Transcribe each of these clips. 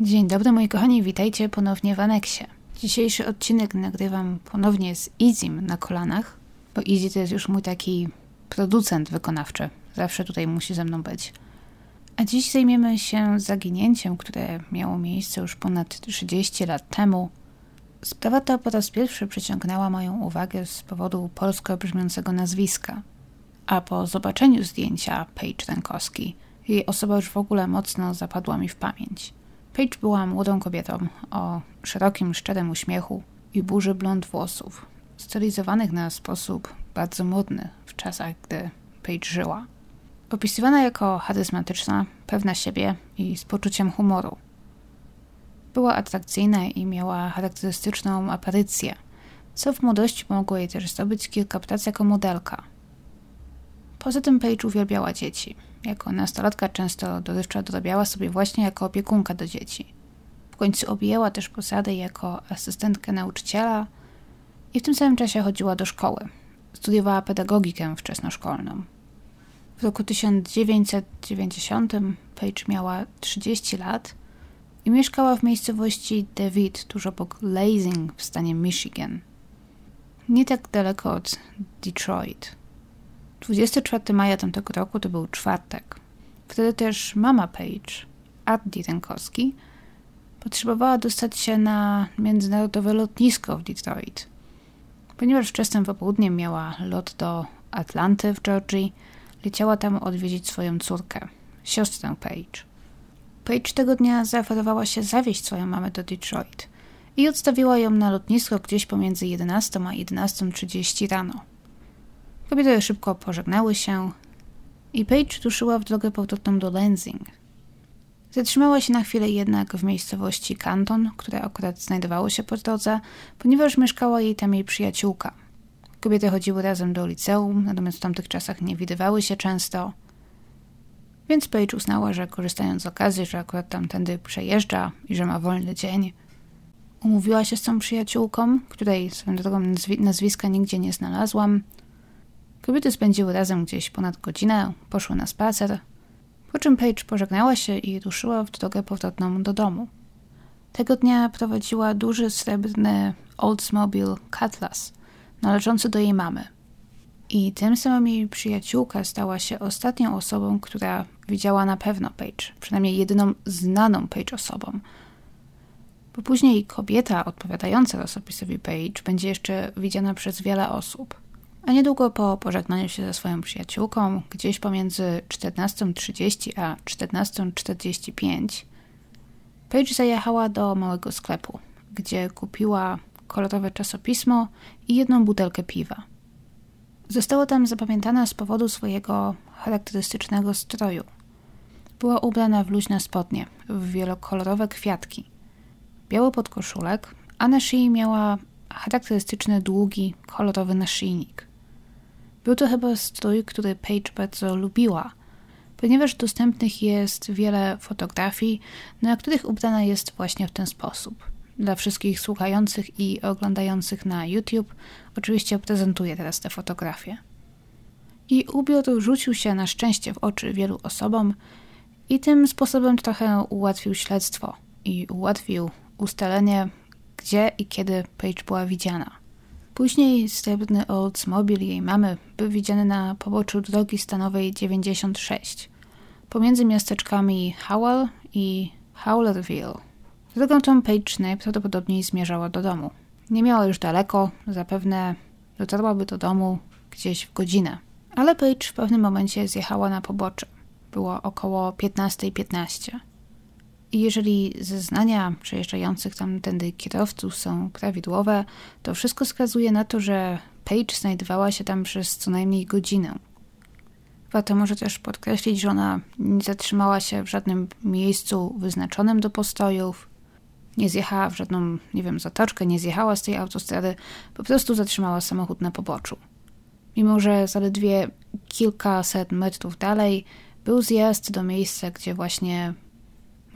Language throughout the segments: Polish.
Dzień dobry moi kochani, witajcie ponownie w Aneksie. Dzisiejszy odcinek nagrywam ponownie z Izim na kolanach, bo Izzy to jest już mój taki producent wykonawczy. Zawsze tutaj musi ze mną być. A dziś zajmiemy się zaginięciem, które miało miejsce już ponad 30 lat temu. Sprawa ta po raz pierwszy przyciągnęła moją uwagę z powodu polsko brzmiącego nazwiska. A po zobaczeniu zdjęcia Paige Rękowski, jej osoba już w ogóle mocno zapadła mi w pamięć. Paige była młodą kobietą o szerokim, szczerym uśmiechu i burzy blond włosów, stylizowanych na sposób bardzo modny w czasach, gdy Paige żyła. Opisywana jako charyzmatyczna, pewna siebie i z poczuciem humoru. Była atrakcyjna i miała charakterystyczną aparycję, co w młodości mogło jej też zdobyć kilka prac jako modelka. Poza tym Paige uwielbiała dzieci – jako nastolatka często dorywczo dorabiała sobie właśnie jako opiekunka do dzieci. W końcu objęła też posadę jako asystentkę nauczyciela i w tym samym czasie chodziła do szkoły. Studiowała pedagogikę wczesnoszkolną. W roku 1990 Page miała 30 lat i mieszkała w miejscowości David, tuż obok Lansing w stanie Michigan. Nie tak daleko od Detroit. 24 maja tamtego roku to był czwartek. Wtedy też mama Page, Addi Rękowski, potrzebowała dostać się na międzynarodowe lotnisko w Detroit. Ponieważ wczesnym popołudniem miała lot do Atlanty w Georgii, leciała tam odwiedzić swoją córkę, siostrę Page. Page tego dnia zaoferowała się zawieźć swoją mamę do Detroit i odstawiła ją na lotnisko gdzieś pomiędzy 11 a 11.30 rano. Kobiety szybko pożegnały się i Paige ruszyła w drogę powrotną do Lansing. Zatrzymała się na chwilę jednak w miejscowości Canton, które akurat znajdowało się po drodze, ponieważ mieszkała jej tam jej przyjaciółka. Kobiety chodziły razem do liceum, natomiast w tamtych czasach nie widywały się często. Więc Paige uznała, że korzystając z okazji, że akurat tamtędy przejeżdża i że ma wolny dzień, umówiła się z tą przyjaciółką, której swoją drogą nazwiska nigdzie nie znalazłam, Kobiety spędziły razem gdzieś ponad godzinę, poszły na spacer, po czym Paige pożegnała się i ruszyła w drogę powrotną do domu. Tego dnia prowadziła duży srebrny Oldsmobile Cutlass, należący do jej mamy. I tym samym jej przyjaciółka stała się ostatnią osobą, która widziała na pewno Paige, przynajmniej jedyną znaną Paige osobą. Bo później kobieta odpowiadająca opisowi Paige będzie jeszcze widziana przez wiele osób – a niedługo po pożegnaniu się ze swoją przyjaciółką, gdzieś pomiędzy 14.30 a 14.45, Paige zajechała do małego sklepu, gdzie kupiła kolorowe czasopismo i jedną butelkę piwa. Została tam zapamiętana z powodu swojego charakterystycznego stroju. Była ubrana w luźne spodnie, w wielokolorowe kwiatki, biały podkoszulek, a na szyi miała charakterystyczny długi, kolorowy naszyjnik. Był to chyba strój, który Paige bardzo lubiła, ponieważ dostępnych jest wiele fotografii, na których ubrana jest właśnie w ten sposób. Dla wszystkich słuchających i oglądających na YouTube oczywiście prezentuję teraz te fotografie. I ubiór rzucił się na szczęście w oczy wielu osobom i tym sposobem trochę ułatwił śledztwo i ułatwił ustalenie, gdzie i kiedy Paige była widziana. Później srebrny Oldsmobile jej mamy był widziany na poboczu drogi stanowej 96 pomiędzy miasteczkami Howell i Howlerville. Drogą tą Paige najprawdopodobniej zmierzała do domu. Nie miała już daleko, zapewne dotarłaby do domu gdzieś w godzinę. Ale Paige w pewnym momencie zjechała na pobocze. Było około 15.15. .15. I jeżeli zeznania przejeżdżających tamtędy kierowców są prawidłowe, to wszystko wskazuje na to, że Paige znajdowała się tam przez co najmniej godzinę. Warto może też podkreślić, że ona nie zatrzymała się w żadnym miejscu wyznaczonym do postojów, nie zjechała w żadną, nie wiem, zatoczkę, nie zjechała z tej autostrady, po prostu zatrzymała samochód na poboczu. Mimo, że zaledwie kilkaset metrów dalej był zjazd do miejsca, gdzie właśnie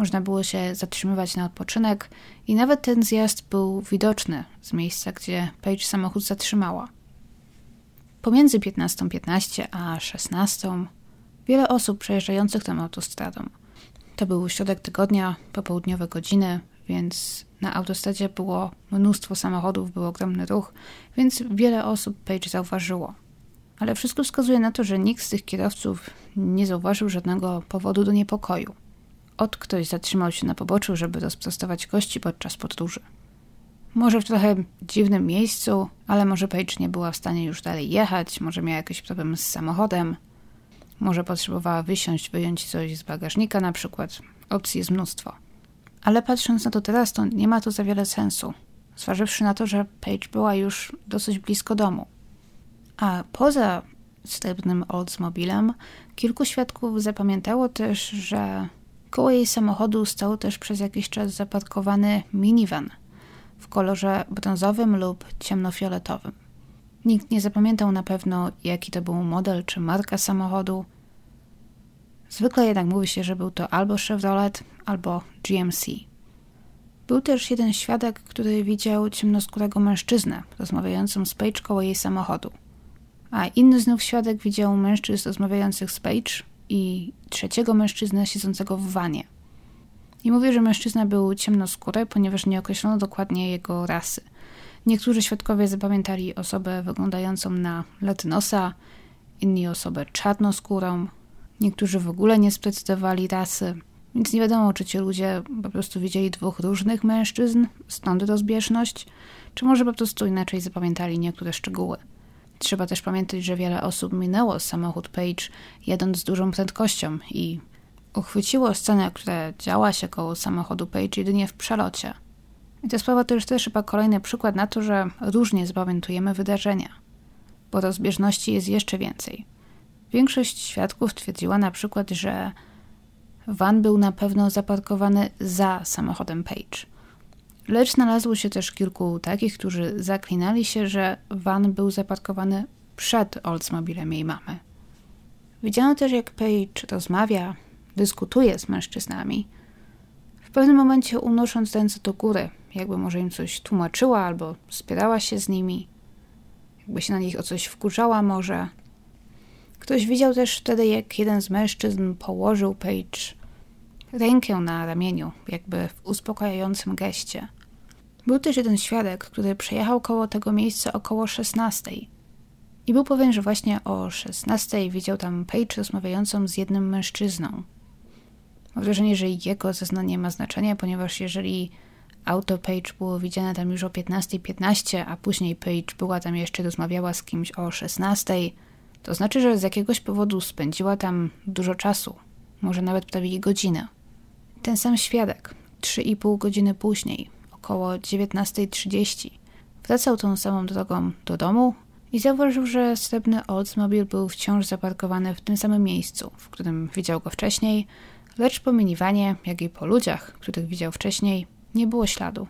można było się zatrzymywać na odpoczynek i nawet ten zjazd był widoczny z miejsca, gdzie Page samochód zatrzymała. Pomiędzy 15.15 a 16 wiele osób przejeżdżających tą autostradą To był środek tygodnia, popołudniowe godziny, więc na autostradzie było mnóstwo samochodów, był ogromny ruch, więc wiele osób Page zauważyło. Ale wszystko wskazuje na to, że nikt z tych kierowców nie zauważył żadnego powodu do niepokoju. Od ktoś zatrzymał się na poboczu, żeby rozprostować kości podczas podróży. Może w trochę dziwnym miejscu, ale może Page nie była w stanie już dalej jechać, może miała jakiś problem z samochodem, może potrzebowała wysiąść, wyjąć coś z bagażnika na przykład. Opcji jest mnóstwo. Ale patrząc na to teraz, to nie ma to za wiele sensu, zważywszy na to, że Page była już dosyć blisko domu. A poza srebrnym Oldsmobilem, kilku świadków zapamiętało też, że koło jej samochodu stał też przez jakiś czas zaparkowany minivan w kolorze brązowym lub ciemnofioletowym. Nikt nie zapamiętał na pewno, jaki to był model czy marka samochodu. Zwykle jednak mówi się, że był to albo Chevrolet, albo GMC. Był też jeden świadek, który widział ciemnoskórego mężczyznę rozmawiającym z Page koło jej samochodu. A inny znów świadek widział mężczyzn rozmawiających z Page i trzeciego mężczyznę siedzącego w wanie. I mówi, że mężczyzna był ciemnoskóry, ponieważ nie określono dokładnie jego rasy. Niektórzy świadkowie zapamiętali osobę wyglądającą na latynosa, inni osobę czarnoskórą, niektórzy w ogóle nie sprecyzowali rasy, więc nie wiadomo, czy ci ludzie po prostu widzieli dwóch różnych mężczyzn, stąd rozbieżność, czy może po prostu inaczej zapamiętali niektóre szczegóły. Trzeba też pamiętać, że wiele osób minęło samochód Page jadąc z dużą prędkością i uchwyciło scenę, która działa się koło samochodu Page jedynie w przelocie. I ta sprawa to już też chyba kolejny przykład na to, że różnie zapamiętujemy wydarzenia, bo rozbieżności jest jeszcze więcej. Większość świadków twierdziła na przykład, że van był na pewno zaparkowany za samochodem Page. Lecz znalazło się też kilku takich, którzy zaklinali się, że van był zaparkowany przed Oldsmobilem jej mamy. Widziano też, jak Page rozmawia, dyskutuje z mężczyznami, w pewnym momencie unosząc ręce do góry, jakby może im coś tłumaczyła albo spierała się z nimi, jakby się na nich o coś wkurzała może. Ktoś widział też wtedy, jak jeden z mężczyzn położył Page rękę na ramieniu, jakby w uspokajającym geście. Był też jeden świadek, który przejechał koło tego miejsca około 16. I był pewien, że właśnie o 16 widział tam Page rozmawiającą z jednym mężczyzną. Mam wrażenie, że jego zeznanie ma znaczenie, ponieważ jeżeli auto Page było widziane tam już o 15.15, 15, a później Page była tam jeszcze, rozmawiała z kimś o 16.00, to znaczy, że z jakiegoś powodu spędziła tam dużo czasu, może nawet prawie godzinę. Ten sam świadek, 3,5 godziny później, około 19.30, wracał tą samą drogą do domu i zauważył, że srebrny Oldsmobile był wciąż zaparkowany w tym samym miejscu, w którym widział go wcześniej, lecz po miniwanie, jak i po ludziach, których widział wcześniej, nie było śladu.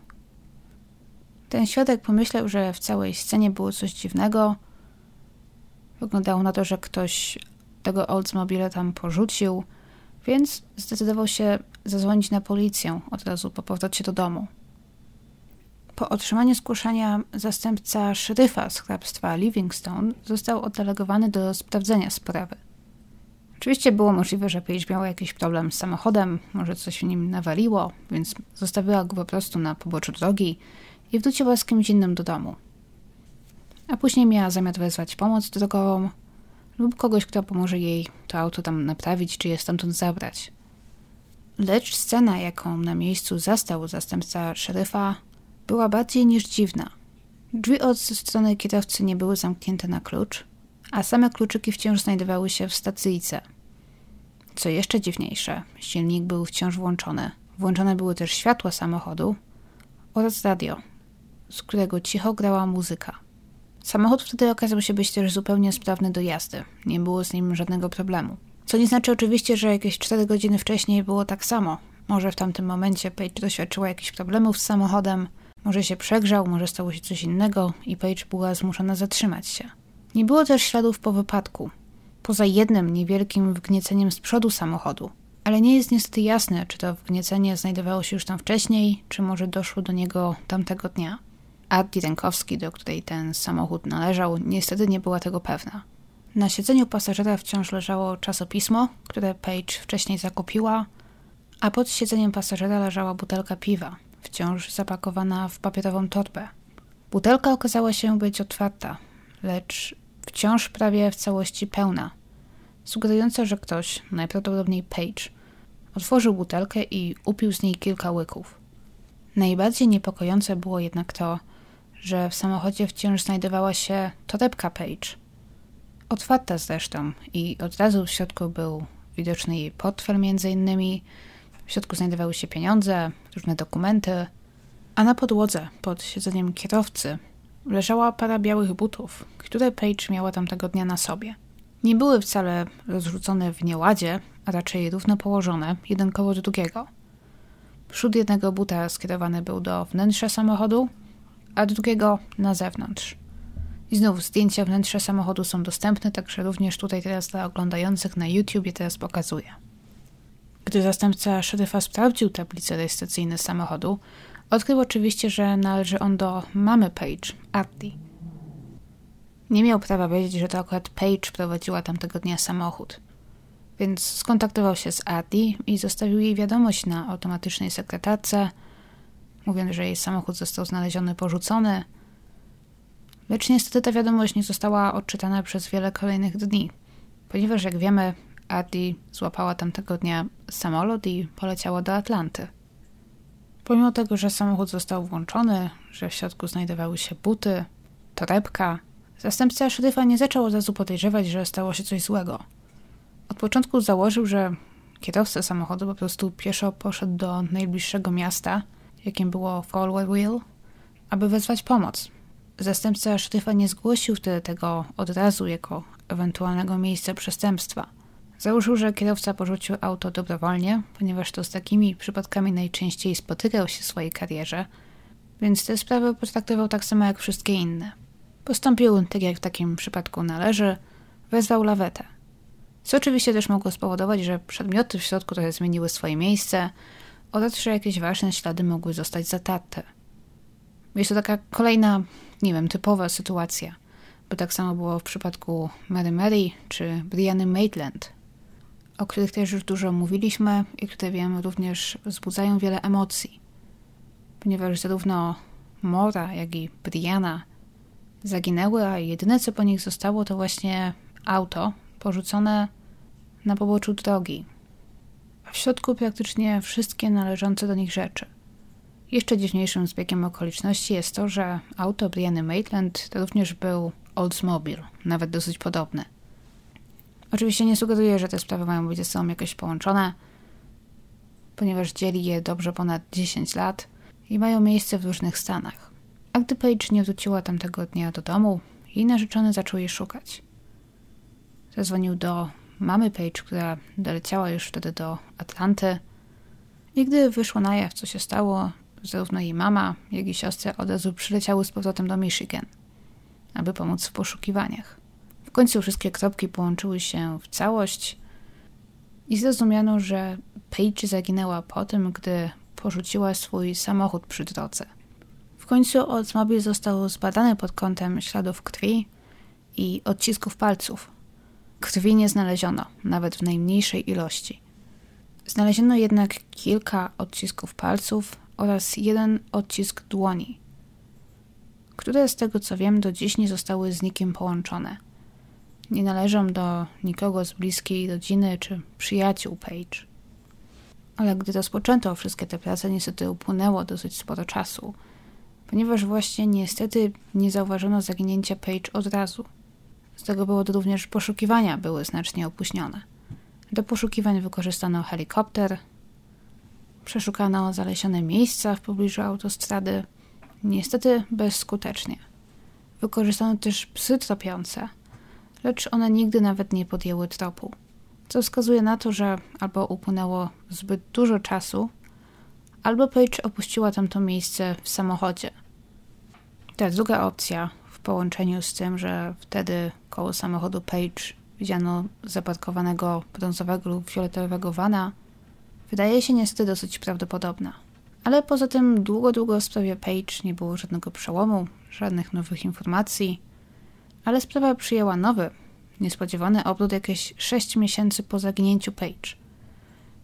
Ten świadek pomyślał, że w całej scenie było coś dziwnego. Wyglądało na to, że ktoś tego Oldsmobile tam porzucił, więc zdecydował się zadzwonić na policję od razu po powrocie do domu. Po otrzymaniu zgłoszenia zastępca szeryfa z hrabstwa Livingstone został oddelegowany do sprawdzenia sprawy. Oczywiście było możliwe, że Paige miała jakiś problem z samochodem, może coś w nim nawaliło, więc zostawiła go po prostu na poboczu drogi i wróciła z kimś innym do domu. A później miała zamiar wezwać pomoc drogową lub kogoś, kto pomoże jej to auto tam naprawić, czy je stamtąd zabrać. Lecz scena, jaką na miejscu zastał zastępca szeryfa, była bardziej niż dziwna. Drzwi od strony kierowcy nie były zamknięte na klucz, a same kluczyki wciąż znajdowały się w stacyjce. Co jeszcze dziwniejsze, silnik był wciąż włączony. Włączone były też światła samochodu oraz radio, z którego cicho grała muzyka. Samochód wtedy okazał się być też zupełnie sprawny do jazdy. Nie było z nim żadnego problemu. Co nie znaczy oczywiście, że jakieś 4 godziny wcześniej było tak samo. Może w tamtym momencie Page doświadczyła jakichś problemów z samochodem, może się przegrzał, może stało się coś innego i Page była zmuszona zatrzymać się. Nie było też śladów po wypadku, poza jednym niewielkim wgnieceniem z przodu samochodu. Ale nie jest niestety jasne, czy to wgniecenie znajdowało się już tam wcześniej, czy może doszło do niego tamtego dnia. Adi Rękowski, do której ten samochód należał, niestety nie była tego pewna. Na siedzeniu pasażera wciąż leżało czasopismo, które Page wcześniej zakupiła, a pod siedzeniem pasażera leżała butelka piwa, wciąż zapakowana w papierową torbę. Butelka okazała się być otwarta, lecz wciąż prawie w całości pełna, sugerująca, że ktoś, najprawdopodobniej Page, otworzył butelkę i upił z niej kilka łyków. Najbardziej niepokojące było jednak to, że w samochodzie wciąż znajdowała się torebka Page. Otwarta zresztą i od razu w środku był widoczny jej portfel między innymi, w środku znajdowały się pieniądze, różne dokumenty, a na podłodze, pod siedzeniem kierowcy, leżała para białych butów, które Page miała tamtego dnia na sobie. Nie były wcale rozrzucone w nieładzie, a raczej równo położone, jeden koło drugiego. Przód jednego buta skierowany był do wnętrza samochodu, a drugiego na zewnątrz. I znów zdjęcia wnętrza samochodu są dostępne, także również tutaj teraz dla oglądających na YouTube je teraz pokazuję. Gdy zastępca szeryfa sprawdził tablice rejestracyjne samochodu, odkrył oczywiście, że należy on do mamy Page, Artie. Nie miał prawa wiedzieć, że to akurat Page prowadziła tamtego dnia samochód. Więc skontaktował się z Artie i zostawił jej wiadomość na automatycznej sekretarce, mówiąc, że jej samochód został znaleziony porzucony. Lecz niestety ta wiadomość nie została odczytana przez wiele kolejnych dni, ponieważ jak wiemy, Artie złapała tamtego dnia samolot i poleciała do Atlanty. Pomimo tego, że samochód został włączony, że w środku znajdowały się buty, torebka, zastępca szeryfa nie zaczął od razu podejrzewać, że stało się coś złego. Od początku założył, że kierowca samochodu po prostu pieszo poszedł do najbliższego miasta, jakim było Folwell, aby wezwać pomoc. Zastępca szeryfa nie zgłosił wtedy tego od razu jako ewentualnego miejsca przestępstwa – Założył, że kierowca porzucił auto dobrowolnie, ponieważ to z takimi przypadkami najczęściej spotykał się w swojej karierze, więc tę sprawę potraktował tak samo jak wszystkie inne. Postąpił tak jak w takim przypadku należy, wezwał lawetę. Co oczywiście też mogło spowodować, że przedmioty w środku trochę zmieniły swoje miejsce oraz że jakieś ważne ślady mogły zostać zatarte. Jest to taka kolejna, nie wiem, typowa sytuacja, bo tak samo było w przypadku Mary Mary czy Brianny Maitland, o których też już dużo mówiliśmy i które wiem również wzbudzają wiele emocji, ponieważ zarówno Mora, jak i Brianna zaginęły, a jedyne co po nich zostało to właśnie auto porzucone na poboczu drogi, a w środku praktycznie wszystkie należące do nich rzeczy. Jeszcze dziwniejszym zbiegiem okoliczności jest to, że auto Brianny Maitland to również był Oldsmobile, nawet dosyć podobny. Oczywiście nie sugeruję, że te sprawy mają być ze sobą jakoś połączone, ponieważ dzieli je dobrze ponad 10 lat i mają miejsce w różnych stanach. A gdy Paige nie wróciła tamtego dnia do domu, jej narzeczony zaczął jej szukać. Zadzwonił do mamy Paige, która doleciała już wtedy do Atlanty i gdy wyszło na jaw, co się stało, zarówno jej mama, jak i siostra od razu przyleciały z powrotem do Michigan, aby pomóc w poszukiwaniach. W końcu wszystkie kropki połączyły się w całość i zrozumiano, że Paige zaginęła po tym, gdy porzuciła swój samochód przy drodze. W końcu Oldsmobile został zbadany pod kątem śladów krwi i odcisków palców. Krwi nie znaleziono, nawet w najmniejszej ilości. Znaleziono jednak kilka odcisków palców oraz jeden odcisk dłoni, które z tego co wiem do dziś nie zostały z nikim połączone – nie należą do nikogo z bliskiej rodziny czy przyjaciół Page. Ale gdy rozpoczęto wszystkie te prace, niestety upłynęło dosyć sporo czasu, ponieważ właśnie niestety nie zauważono zaginięcia Page od razu. Z tego powodu również poszukiwania były znacznie opóźnione. Do poszukiwań wykorzystano helikopter, przeszukano zalesione miejsca w pobliżu autostrady, niestety bezskutecznie. Wykorzystano też psy tropiące – lecz one nigdy nawet nie podjęły tropu, co wskazuje na to, że albo upłynęło zbyt dużo czasu, albo Page opuściła tamto miejsce w samochodzie. Ta druga opcja, połączeniu z tym, że wtedy koło samochodu Page widziano zaparkowanego brązowego lub fioletowego vana, wydaje się niestety dosyć prawdopodobna. Ale poza tym długo, długo w sprawie Page nie było żadnego przełomu, żadnych nowych informacji, ale sprawa przyjęła nowy, niespodziewany obrót jakieś 6 miesięcy po zaginięciu Page.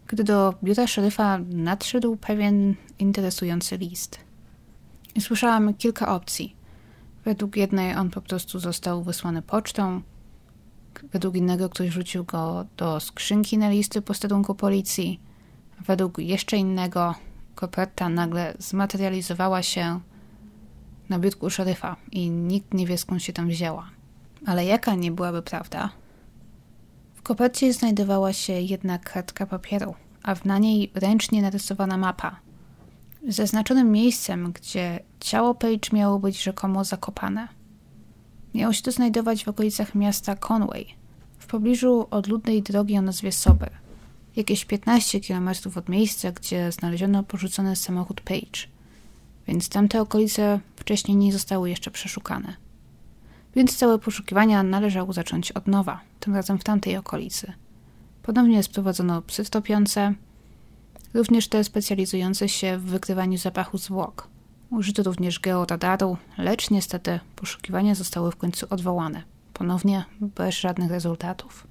gdy do biura szeryfa nadszedł pewien interesujący list. Słyszałam kilka opcji. Według jednej on po prostu został wysłany pocztą, według innego ktoś rzucił go do skrzynki na listy posterunku policji, według jeszcze innego koperta nagle zmaterializowała się na biurku szeryfa i nikt nie wie skąd się tam wzięła. Ale jaka nie byłaby prawda? W kopercie znajdowała się jedna kartka papieru, a w na niej ręcznie narysowana mapa. Zaznaczonym miejscem, gdzie ciało Page miało być rzekomo zakopane. Miało się to znajdować w okolicach miasta Conway, w pobliżu odludnej drogi o nazwie Sober, jakieś 15 km od miejsca, gdzie znaleziono porzucony samochód Page, więc tamte okolice wcześniej nie zostały jeszcze przeszukane. Więc całe poszukiwania należało zacząć od nowa, tym razem w tamtej okolicy. Ponownie sprowadzono psy topiące, również te specjalizujące się w wykrywaniu zapachu zwłok. Użyto również georadaru, lecz niestety poszukiwania zostały w końcu odwołane. Ponownie bez żadnych rezultatów.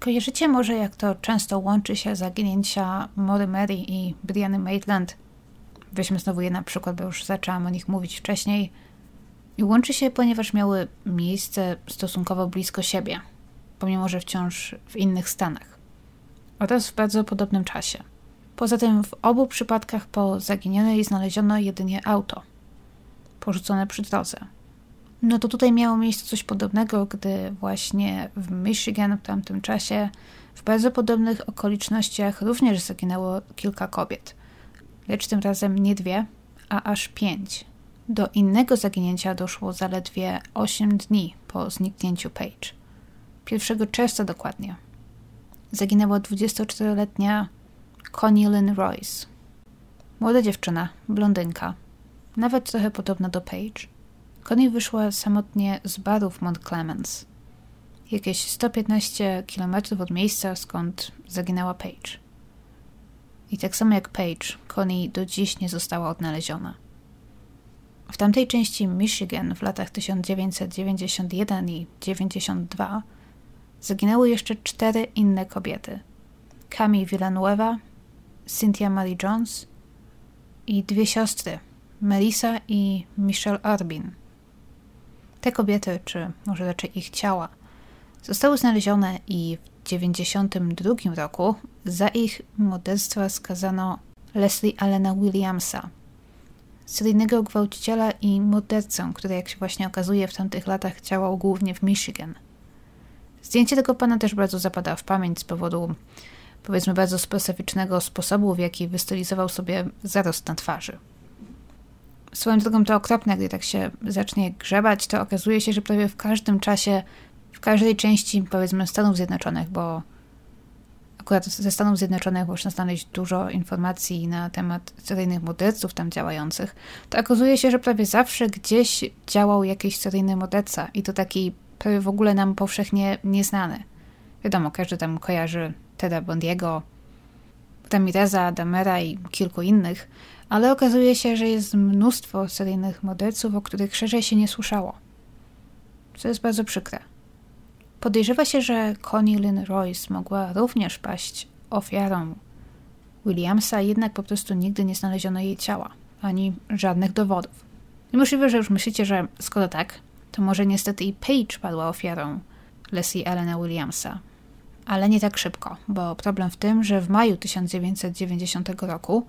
Kojarzycie może, jak to często łączy się zaginięcia Mory Mary i Briany Maitland? Weźmy znowu je na przykład, bo już zaczęłam o nich mówić wcześniej. I łączy się, ponieważ miały miejsce stosunkowo blisko siebie, pomimo że wciąż w innych stanach. Oraz w bardzo podobnym czasie. Poza tym w obu przypadkach po zaginionej znaleziono jedynie auto, porzucone przy drodze. No to tutaj miało miejsce coś podobnego, gdy właśnie w Michigan w tamtym czasie w bardzo podobnych okolicznościach również zaginęło kilka kobiet. Lecz tym razem nie dwie, a aż pięć. Do innego zaginięcia doszło zaledwie 8 dni po zniknięciu Page. 1 czerwca dokładnie. Zaginęła 24-letnia Connie Lynn Royce. Młoda dziewczyna, blondynka, nawet trochę podobna do Page. Connie wyszła samotnie z baru w Mont Clemens, jakieś 115 km od miejsca, skąd zaginęła Page. I tak samo jak Page, Connie do dziś nie została odnaleziona. W tamtej części Michigan w latach 1991 i 92 zaginęły jeszcze cztery inne kobiety. Camille Villanueva, Cynthia Marie Jones i dwie siostry, Melissa i Michelle Arbin. Te kobiety, czy może raczej ich ciała, zostały znalezione i w 1992 roku za ich morderstwa skazano Leslie Allena Williamsa, seryjnego gwałciciela i mordercę, który jak się właśnie okazuje w tamtych latach działał głównie w Michigan. Zdjęcie tego pana też bardzo zapada w pamięć z powodu powiedzmy bardzo specyficznego sposobu, w jaki wystylizował sobie zarost na twarzy. Swoją drogą to okropne, gdy tak się zacznie grzebać, to okazuje się, że prawie w każdym czasie, w każdej części powiedzmy Stanów Zjednoczonych, bo akurat ze Stanów Zjednoczonych można znaleźć dużo informacji na temat seryjnych morderców tam działających, to okazuje się, że prawie zawsze gdzieś działał jakiś seryjny morderca i to taki prawie w ogóle nam powszechnie nieznany. Wiadomo, każdy tam kojarzy Teda Bondiego, Ramireza, Damera i kilku innych, ale okazuje się, że jest mnóstwo seryjnych morderców, o których szerzej się nie słyszało. Co jest bardzo przykre. Podejrzewa się, że Connie Lynn Royce mogła również paść ofiarą Williamsa, jednak po prostu nigdy nie znaleziono jej ciała, ani żadnych dowodów. I możliwe, że już myślicie, że skoro tak, to może niestety i Paige padła ofiarą Leslie Elena Williamsa. Ale nie tak szybko, bo problem w tym, że w maju 1990 roku,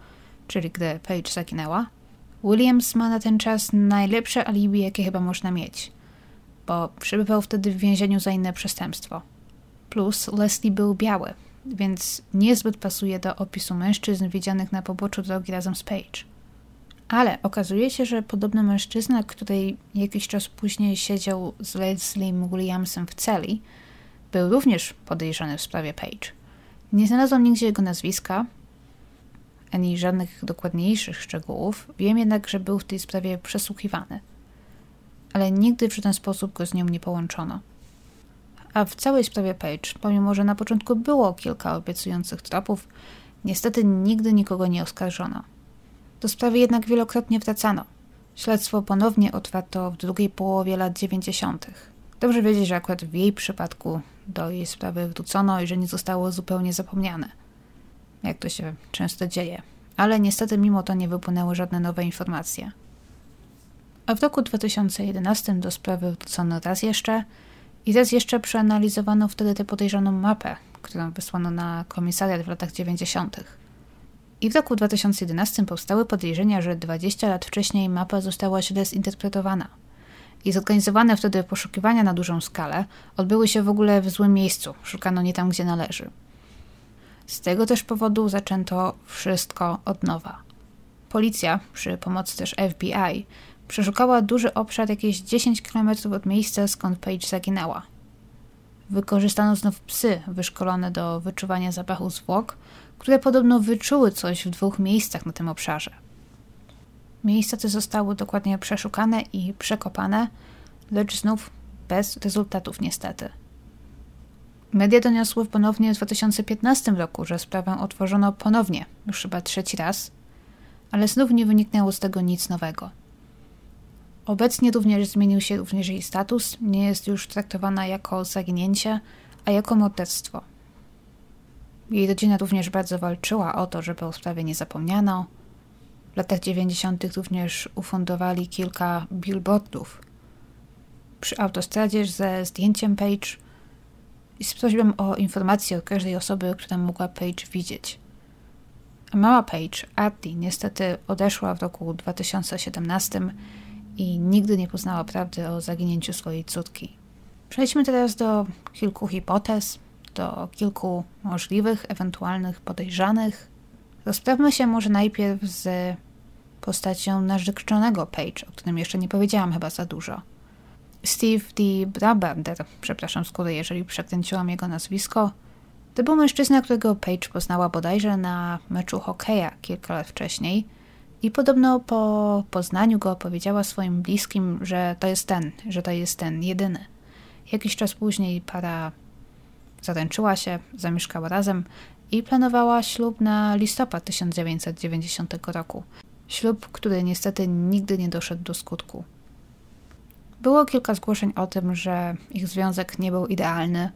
czyli gdy Paige zaginęła, Williams ma na ten czas najlepsze alibi, jakie chyba można mieć – bo przebywał wtedy w więzieniu za inne przestępstwo. Plus Leslie był biały, więc niezbyt pasuje do opisu mężczyzn widzianych na poboczu drogi razem z Page. Ale okazuje się, że podobny mężczyzna, który jakiś czas później siedział z Leslie Williamsem w celi, był również podejrzany w sprawie Page. Nie znalazłam nigdzie jego nazwiska, ani żadnych dokładniejszych szczegółów. Wiem jednak, że był w tej sprawie przesłuchiwany ale nigdy w żaden sposób go z nią nie połączono. A w całej sprawie Page, pomimo że na początku było kilka obiecujących tropów, niestety nigdy nikogo nie oskarżono. Do sprawy jednak wielokrotnie wracano. Śledztwo ponownie otwarto w drugiej połowie lat 90. Dobrze wiedzieć, że akurat w jej przypadku do jej sprawy wrócono i że nie zostało zupełnie zapomniane. jak to się często dzieje. Ale niestety mimo to nie wypłynęły żadne nowe informacje. A w roku 2011 do sprawy wrócono raz jeszcze i raz jeszcze przeanalizowano wtedy tę podejrzaną mapę, którą wysłano na komisariat w latach 90. I w roku 2011 powstały podejrzenia, że 20 lat wcześniej mapa została źle zinterpretowana. I zorganizowane wtedy poszukiwania na dużą skalę odbyły się w ogóle w złym miejscu, szukano nie tam, gdzie należy. Z tego też powodu zaczęto wszystko od nowa. Policja, przy pomocy też FBI, przeszukała duży obszar jakieś 10 km od miejsca, skąd Page zaginęła. Wykorzystano znów psy wyszkolone do wyczuwania zapachu zwłok, które podobno wyczuły coś w dwóch miejscach na tym obszarze. Miejsca te zostały dokładnie przeszukane i przekopane, lecz znów bez rezultatów niestety. Media doniosły ponownie w 2015 roku, że sprawę otworzono ponownie, już chyba trzeci raz, ale znów nie wyniknęło z tego nic nowego. Obecnie również zmienił się również jej status, nie jest już traktowana jako zaginięcie, a jako morderstwo. Jej rodzina również bardzo walczyła o to, żeby o sprawie nie zapomniano. W latach 90. również ufundowali kilka billboardów przy autostradzie ze zdjęciem Page i z prośbą o informację o każdej osoby, która mogła Page widzieć. A mama Page, Artie, niestety odeszła w roku 2017 i nigdy nie poznała prawdy o zaginięciu swojej córki. Przejdźmy teraz do kilku hipotez, do kilku możliwych, ewentualnych podejrzanych. Rozprawmy się może najpierw z postacią narzeczonego Page, o którym jeszcze nie powiedziałam chyba za dużo. Steve D. Brabander, przepraszam skóry, jeżeli przekręciłam jego nazwisko, to był mężczyzna, którego Page poznała bodajże na meczu hokeja kilka lat wcześniej i podobno po poznaniu go powiedziała swoim bliskim, że to jest ten, że to jest ten jedyny. Jakiś czas później para zaręczyła się, zamieszkała razem i planowała ślub na listopad 1990 roku. Ślub, który niestety nigdy nie doszedł do skutku. Było kilka zgłoszeń o tym, że ich związek nie był idealny,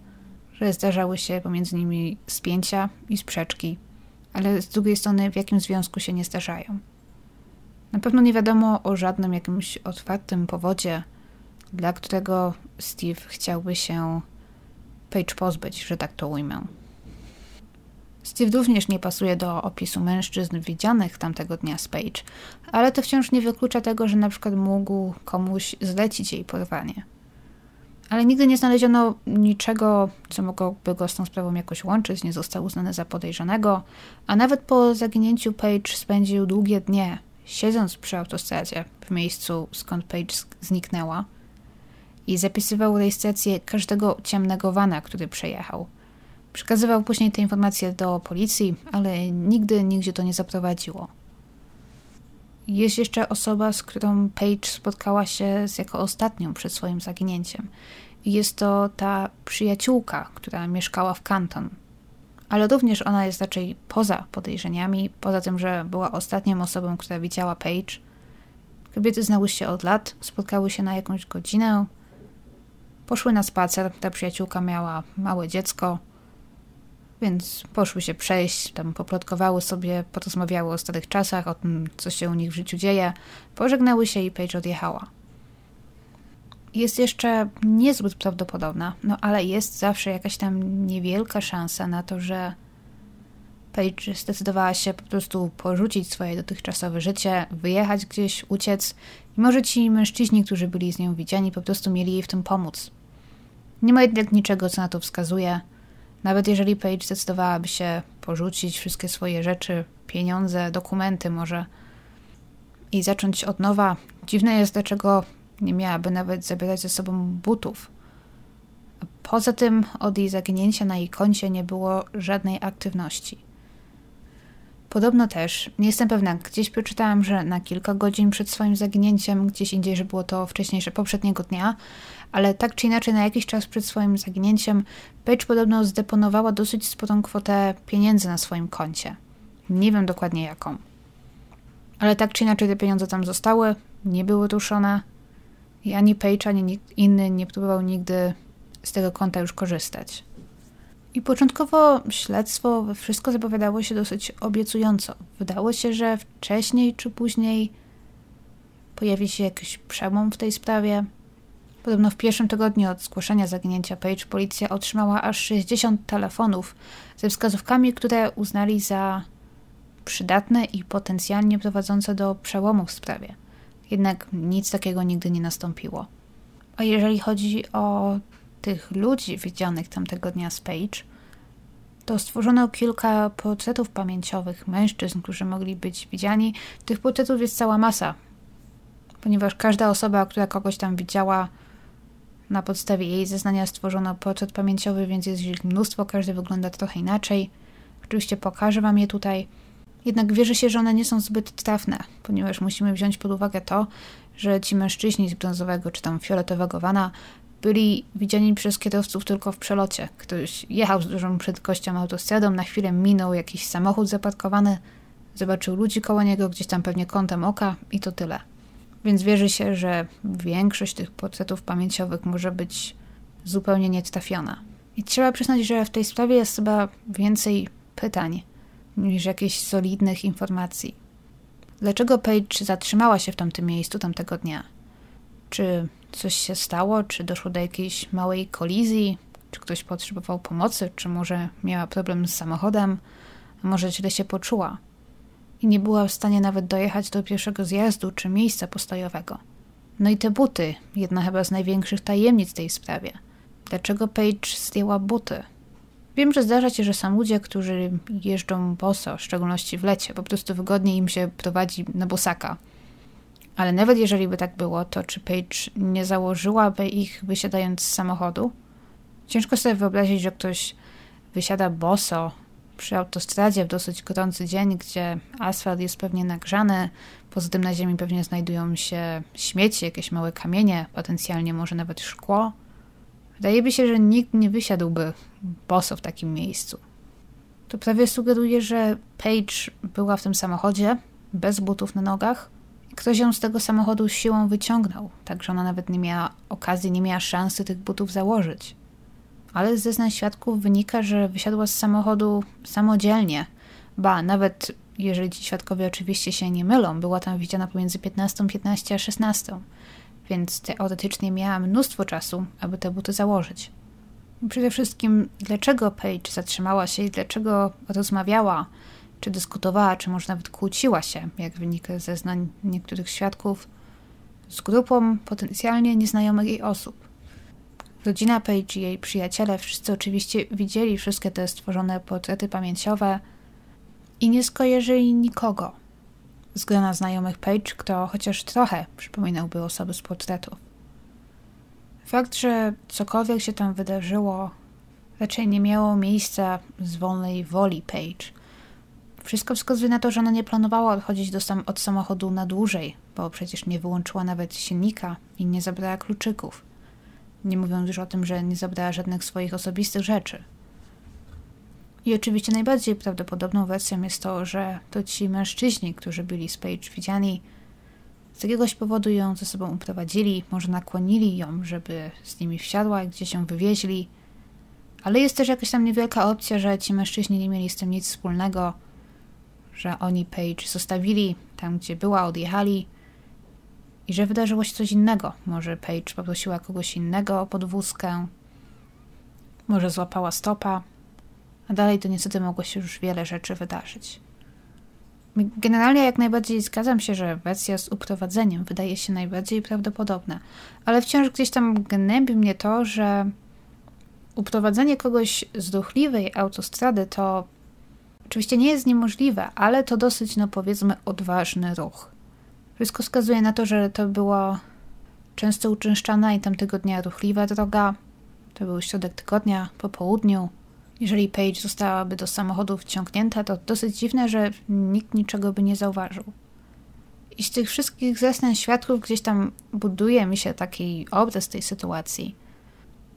że zdarzały się pomiędzy nimi spięcia i sprzeczki, ale z drugiej strony w jakim związku się nie zdarzają. Na pewno nie wiadomo o żadnym jakimś otwartym powodzie, dla którego Steve chciałby się Page pozbyć, że tak to ujmę. Steve również nie pasuje do opisu mężczyzn widzianych tamtego dnia z Page, ale to wciąż nie wyklucza tego, że na przykład mógł komuś zlecić jej porwanie. Ale nigdy nie znaleziono niczego, co mogłoby go z tą sprawą jakoś łączyć, nie został uznany za podejrzanego, a nawet po zaginięciu Page spędził długie dnie, siedząc przy autostradzie w miejscu, skąd Page zniknęła i zapisywał rejestrację każdego ciemnego wana, który przejechał – Przekazywał później te informacje do policji, ale nigdy nigdzie to nie zaprowadziło. Jest jeszcze osoba, z którą Paige spotkała się jako ostatnią przed swoim zaginięciem. Jest to ta przyjaciółka, która mieszkała w Canton. Ale również ona jest raczej poza podejrzeniami, poza tym, że była ostatnią osobą, która widziała Paige. Kobiety znały się od lat, spotkały się na jakąś godzinę, poszły na spacer. Ta przyjaciółka miała małe dziecko, więc poszły się przejść, tam poplotkowały sobie, porozmawiały o starych czasach, o tym, co się u nich w życiu dzieje, pożegnały się i Paige odjechała. Jest jeszcze niezbyt prawdopodobna, no ale jest zawsze jakaś tam niewielka szansa na to, że Paige zdecydowała się po prostu porzucić swoje dotychczasowe życie, wyjechać gdzieś, uciec i może ci mężczyźni, którzy byli z nią widziani, po prostu mieli jej w tym pomóc. Nie ma jednak niczego, co na to wskazuje – nawet jeżeli Paige zdecydowałaby się porzucić wszystkie swoje rzeczy, pieniądze, dokumenty może i zacząć od nowa, dziwne jest, dlaczego nie miałaby nawet zabierać ze sobą butów. Poza tym od jej zaginięcia na jej koncie nie było żadnej aktywności. Podobno też, nie jestem pewna, gdzieś przeczytałam, że na kilka godzin przed swoim zaginięciem, gdzieś indziej, że było to wcześniejsze, poprzedniego dnia, ale tak czy inaczej na jakiś czas przed swoim zaginięciem Page podobno zdeponowała dosyć sporą kwotę pieniędzy na swoim koncie. Nie wiem dokładnie jaką. Ale tak czy inaczej te pieniądze tam zostały, nie były ruszone i ani Page, ani nikt inny nie próbował nigdy z tego konta już korzystać. I początkowo śledztwo, wszystko zapowiadało się dosyć obiecująco. Wydało się, że wcześniej czy później pojawi się jakiś przełom w tej sprawie. Podobno w pierwszym tygodniu od zgłoszenia zaginięcia Page policja otrzymała aż 60 telefonów ze wskazówkami, które uznali za przydatne i potencjalnie prowadzące do przełomu w sprawie. Jednak nic takiego nigdy nie nastąpiło. A jeżeli chodzi o tych ludzi widzianych tamtego dnia z Page, to stworzono kilka portretów pamięciowych mężczyzn, którzy mogli być widziani. Tych portretów jest cała masa, ponieważ każda osoba, która kogoś tam widziała, na podstawie jej zeznania stworzono portret pamięciowy, więc jest ich mnóstwo, każdy wygląda trochę inaczej. Oczywiście pokażę Wam je tutaj. Jednak wierzy się, że one nie są zbyt trafne, ponieważ musimy wziąć pod uwagę to, że ci mężczyźni z brązowego czy tam fioletowego wana byli widziani przez kierowców tylko w przelocie. Ktoś jechał z dużą prędkością autostradą, na chwilę minął jakiś samochód zaparkowany, zobaczył ludzi koło niego, gdzieś tam pewnie kątem oka i to tyle. Więc wierzy się, że większość tych portretów pamięciowych może być zupełnie nietrafiona. I trzeba przyznać, że w tej sprawie jest chyba więcej pytań niż jakichś solidnych informacji. Dlaczego Page zatrzymała się w tamtym miejscu tamtego dnia? Czy coś się stało? Czy doszło do jakiejś małej kolizji? Czy ktoś potrzebował pomocy? Czy może miała problem z samochodem? A może źle się poczuła? I nie była w stanie nawet dojechać do pierwszego zjazdu czy miejsca postojowego. No i te buty, jedna chyba z największych tajemnic w tej sprawie. Dlaczego Page zdjęła buty? Wiem, że zdarza się, że są ludzie, którzy jeżdżą boso, w szczególności w lecie. Po prostu wygodniej im się prowadzi na bosaka. Ale nawet jeżeli by tak było, to czy Page nie założyłaby ich wysiadając z samochodu? Ciężko sobie wyobrazić, że ktoś wysiada boso przy autostradzie w dosyć gorący dzień, gdzie asfalt jest pewnie nagrzany, poza tym na ziemi pewnie znajdują się śmieci, jakieś małe kamienie, potencjalnie może nawet szkło. Wydaje mi się, że nikt nie wysiadłby boso w takim miejscu. To prawie sugeruje, że Paige była w tym samochodzie bez butów na nogach i ktoś ją z tego samochodu siłą wyciągnął, tak że ona nawet nie miała okazji, nie miała szansy tych butów założyć. Ale z zeznań świadków wynika, że wysiadła z samochodu samodzielnie. Ba, nawet jeżeli ci świadkowie oczywiście się nie mylą, była tam widziana pomiędzy 15.15 a 16 więc teoretycznie miała mnóstwo czasu, aby te buty założyć. Przede wszystkim, dlaczego Paige zatrzymała się i dlaczego rozmawiała, czy dyskutowała, czy może nawet kłóciła się, jak wynika ze zeznań niektórych świadków, z grupą potencjalnie nieznajomych jej osób. Rodzina Paige i jej przyjaciele wszyscy oczywiście widzieli wszystkie te stworzone portrety pamięciowe i nie skojarzyli nikogo – z grona znajomych Page, kto chociaż trochę przypominałby osoby z portretów. Fakt, że cokolwiek się tam wydarzyło, raczej nie miało miejsca z wolnej woli Page. Wszystko wskazuje na to, że ona nie planowała odchodzić do sam od samochodu na dłużej, bo przecież nie wyłączyła nawet silnika i nie zabrała kluczyków. Nie mówiąc już o tym, że nie zabrała żadnych swoich osobistych rzeczy. I oczywiście najbardziej prawdopodobną wersją jest to, że to ci mężczyźni, którzy byli z Page widziani, z jakiegoś powodu ją ze sobą uprowadzili, może nakłonili ją, żeby z nimi wsiadła i gdzieś ją wywieźli. Ale jest też jakaś tam niewielka opcja, że ci mężczyźni nie mieli z tym nic wspólnego, że oni Page zostawili tam, gdzie była, odjechali i że wydarzyło się coś innego. Może Page poprosiła kogoś innego o podwózkę, może złapała stopa a dalej to niestety mogło się już wiele rzeczy wydarzyć. Generalnie jak najbardziej zgadzam się, że wersja z uprowadzeniem wydaje się najbardziej prawdopodobna, ale wciąż gdzieś tam gnębi mnie to, że uprowadzenie kogoś z duchliwej autostrady to oczywiście nie jest niemożliwe, ale to dosyć, no powiedzmy, odważny ruch. Wszystko wskazuje na to, że to była często uczęszczana i tamtego dnia ruchliwa droga. To był środek tygodnia, po południu, jeżeli Paige zostałaby do samochodu wciągnięta, to dosyć dziwne, że nikt niczego by nie zauważył. I z tych wszystkich zeznań świadków gdzieś tam buduje mi się taki obraz tej sytuacji,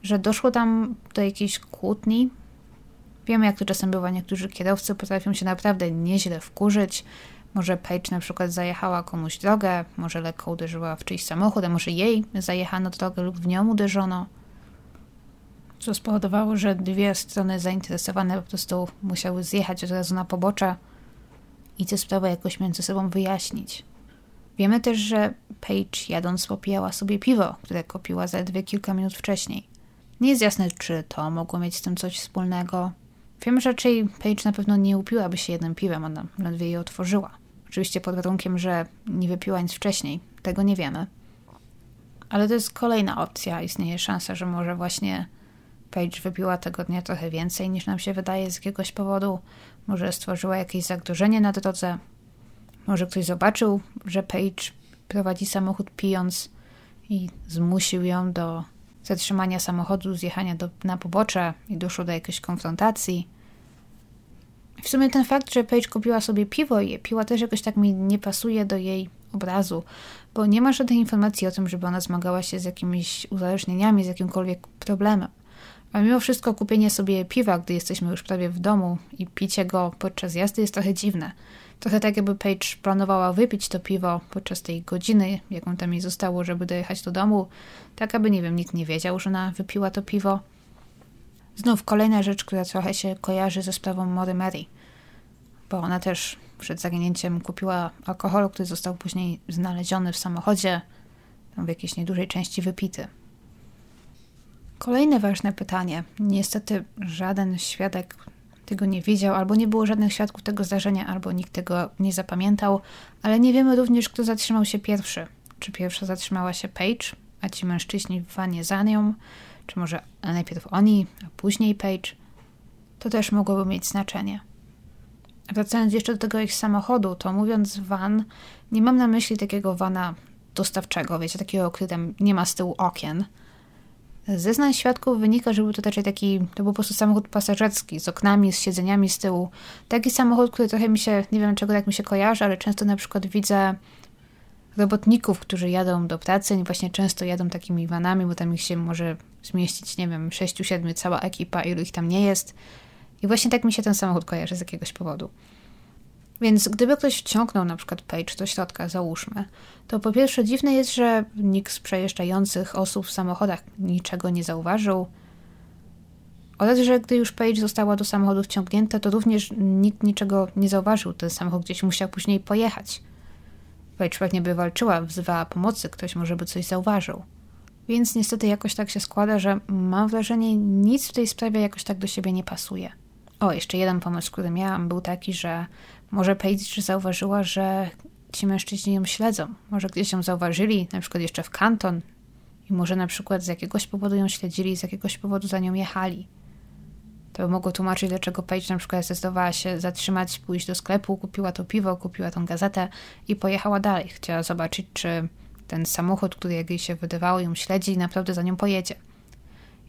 że doszło tam do jakiejś kłótni. Wiemy, jak to czasem bywa. Niektórzy kierowcy potrafią się naprawdę nieźle wkurzyć. Może Paige na przykład zajechała komuś drogę, może lekko uderzyła w czyjś samochód, a może jej zajechano drogę lub w nią uderzono. co spowodowało, że dwie strony zainteresowane po prostu musiały zjechać od razu na pobocze i tę sprawę jakoś między sobą wyjaśnić. Wiemy też, że Paige jadąc popijała sobie piwo, które kupiła zaledwie kilka minut wcześniej. Nie jest jasne, czy to mogło mieć z tym coś wspólnego. Wiem, że raczej Paige na pewno nie upiłaby się jednym piwem, ona ledwie je otworzyła. Oczywiście pod warunkiem, że nie wypiła nic wcześniej. Tego nie wiemy. Ale to jest kolejna opcja. Istnieje szansa, że może właśnie Paige wypiła tego dnia trochę więcej niż nam się wydaje z jakiegoś powodu. Może stworzyła jakieś zagrożenie na drodze. Może ktoś zobaczył, że Paige prowadzi samochód pijąc i zmusił ją do zatrzymania samochodu, zjechania do, na pobocze i doszło do jakiejś konfrontacji. W sumie ten fakt, że Paige kupiła sobie piwo i je piła też jakoś tak mi nie pasuje do jej obrazu, bo nie ma żadnej informacji o tym, żeby ona zmagała się z jakimiś uzależnieniami, z jakimkolwiek problemem. A mimo wszystko kupienie sobie piwa, gdy jesteśmy już prawie w domu i picie go podczas jazdy jest trochę dziwne. Trochę tak, jakby Paige planowała wypić to piwo podczas tej godziny, jaką tam jej zostało, żeby dojechać do domu, tak aby, nie wiem, nikt nie wiedział, że ona wypiła to piwo. Znów kolejna rzecz, która trochę się kojarzy ze sprawą Mary Mary, bo ona też przed zaginięciem kupiła alkohol, który został później znaleziony w samochodzie, tam w jakiejś niedużej części wypity. Kolejne ważne pytanie. Niestety żaden świadek tego nie widział, albo nie było żadnych świadków tego zdarzenia, albo nikt tego nie zapamiętał, ale nie wiemy również, kto zatrzymał się pierwszy. Czy pierwsza zatrzymała się Paige, a ci mężczyźni w wanie za nią, czy może najpierw oni, a później Paige. To też mogłoby mieć znaczenie. Wracając jeszcze do tego ich samochodu, to mówiąc van, nie mam na myśli takiego vana dostawczego, wiecie, takiego, który tam nie ma z tyłu okien, z zeznań świadków wynika, że był to raczej taki, to był po prostu samochód pasażerski z oknami, z siedzeniami z tyłu. Taki samochód, który trochę mi się, nie wiem czego tak mi się kojarzy, ale często na przykład widzę robotników, którzy jadą do pracy i właśnie często jadą takimi vanami, bo tam ich się może zmieścić, nie wiem, sześciu, siedmiu, cała ekipa, ilu ich tam nie jest. I właśnie tak mi się ten samochód kojarzy z jakiegoś powodu. Więc gdyby ktoś wciągnął na przykład page do środka, załóżmy, to po pierwsze dziwne jest, że nikt z przejeżdżających osób w samochodach niczego nie zauważył. Oraz, że gdy już Page została do samochodu wciągnięta, to również nikt niczego nie zauważył. Ten samochód gdzieś musiał później pojechać. Page pewnie by walczyła, wzywała pomocy, ktoś może by coś zauważył. Więc niestety jakoś tak się składa, że mam wrażenie, nic w tej sprawie jakoś tak do siebie nie pasuje. O, jeszcze jeden pomysł, który miałam, był taki, że może Paige zauważyła, że ci mężczyźni ją śledzą. Może gdzieś ją zauważyli, na przykład jeszcze w kanton i może na przykład z jakiegoś powodu ją śledzili, z jakiegoś powodu za nią jechali. To by mogło tłumaczyć, dlaczego Paige na przykład zdecydowała się zatrzymać, pójść do sklepu, kupiła to piwo, kupiła tą gazetę i pojechała dalej. Chciała zobaczyć, czy ten samochód, który jak jej się wydawało, ją śledzi, naprawdę za nią pojedzie.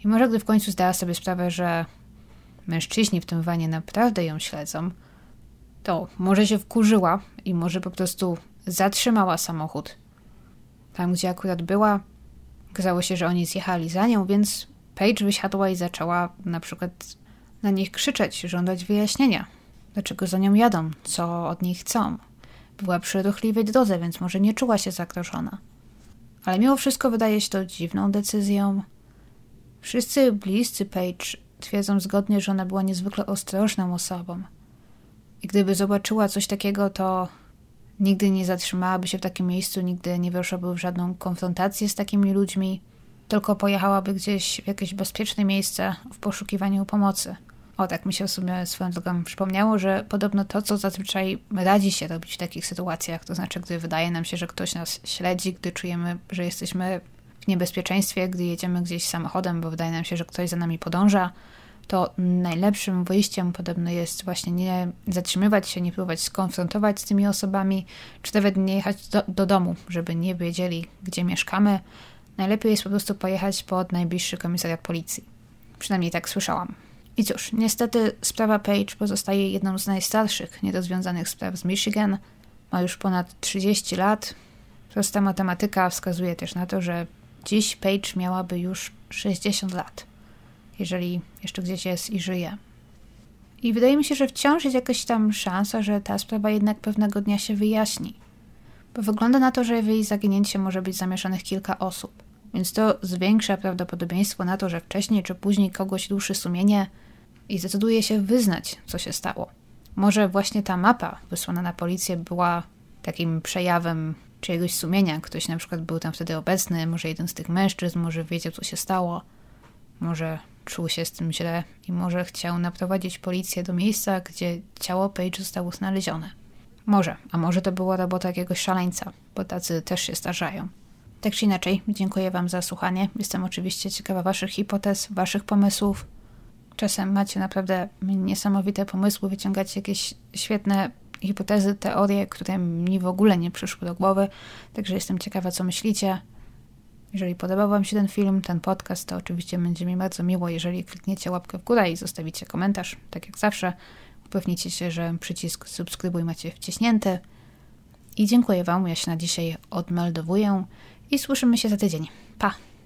I może gdy w końcu zdała sobie sprawę, że mężczyźni w tym wanie naprawdę ją śledzą, to może się wkurzyła i może po prostu zatrzymała samochód. Tam, gdzie akurat była, okazało się, że oni zjechali za nią, więc Paige wysiadła i zaczęła na przykład na nich krzyczeć, żądać wyjaśnienia. Dlaczego za nią jadą? Co od niej chcą? Była przy ruchliwej drodze, więc może nie czuła się zagrożona. Ale mimo wszystko wydaje się to dziwną decyzją. Wszyscy bliscy Paige twierdzą zgodnie, że ona była niezwykle ostrożną osobą. I gdyby zobaczyła coś takiego, to nigdy nie zatrzymałaby się w takim miejscu, nigdy nie weszłaby w żadną konfrontację z takimi ludźmi, tylko pojechałaby gdzieś w jakieś bezpieczne miejsce w poszukiwaniu pomocy. O, tak mi się w sumie swoją drogą przypomniało, że podobno to, co zazwyczaj radzi się robić w takich sytuacjach, to znaczy, gdy wydaje nam się, że ktoś nas śledzi, gdy czujemy, że jesteśmy w niebezpieczeństwie, gdy jedziemy gdzieś samochodem, bo wydaje nam się, że ktoś za nami podąża, to najlepszym wyjściem podobno jest właśnie nie zatrzymywać się, nie próbować skonfrontować z tymi osobami, czy nawet nie jechać do, do domu, żeby nie wiedzieli, gdzie mieszkamy. Najlepiej jest po prostu pojechać pod najbliższy komisariat policji. Przynajmniej tak słyszałam. I cóż, niestety sprawa Page pozostaje jedną z najstarszych niedozwiązanych spraw z Michigan. Ma już ponad 30 lat. Prosta matematyka wskazuje też na to, że dziś Page miałaby już 60 lat jeżeli jeszcze gdzieś jest i żyje. I wydaje mi się, że wciąż jest jakaś tam szansa, że ta sprawa jednak pewnego dnia się wyjaśni. Bo wygląda na to, że w jej zaginięcie może być zamieszanych kilka osób. Więc to zwiększa prawdopodobieństwo na to, że wcześniej czy później kogoś duszy sumienie i zdecyduje się wyznać, co się stało. Może właśnie ta mapa wysłana na policję była takim przejawem czyjegoś sumienia. Ktoś na przykład był tam wtedy obecny, może jeden z tych mężczyzn, może wiedział, co się stało, może czuł się z tym źle i może chciał naprowadzić policję do miejsca, gdzie ciało Page zostało znalezione. Może, a może to była robota jakiegoś szaleńca, bo tacy też się starzają. Tak czy inaczej, dziękuję Wam za słuchanie. Jestem oczywiście ciekawa Waszych hipotez, Waszych pomysłów. Czasem macie naprawdę niesamowite pomysły, wyciągacie jakieś świetne hipotezy, teorie, które mi w ogóle nie przyszły do głowy. Także jestem ciekawa, co myślicie. Jeżeli podobał Wam się ten film, ten podcast, to oczywiście będzie mi bardzo miło, jeżeli klikniecie łapkę w górę i zostawicie komentarz, tak jak zawsze. Upewnijcie się, że przycisk subskrybuj macie wciśnięty. I dziękuję Wam, ja się na dzisiaj odmeldowuję i słyszymy się za tydzień. Pa!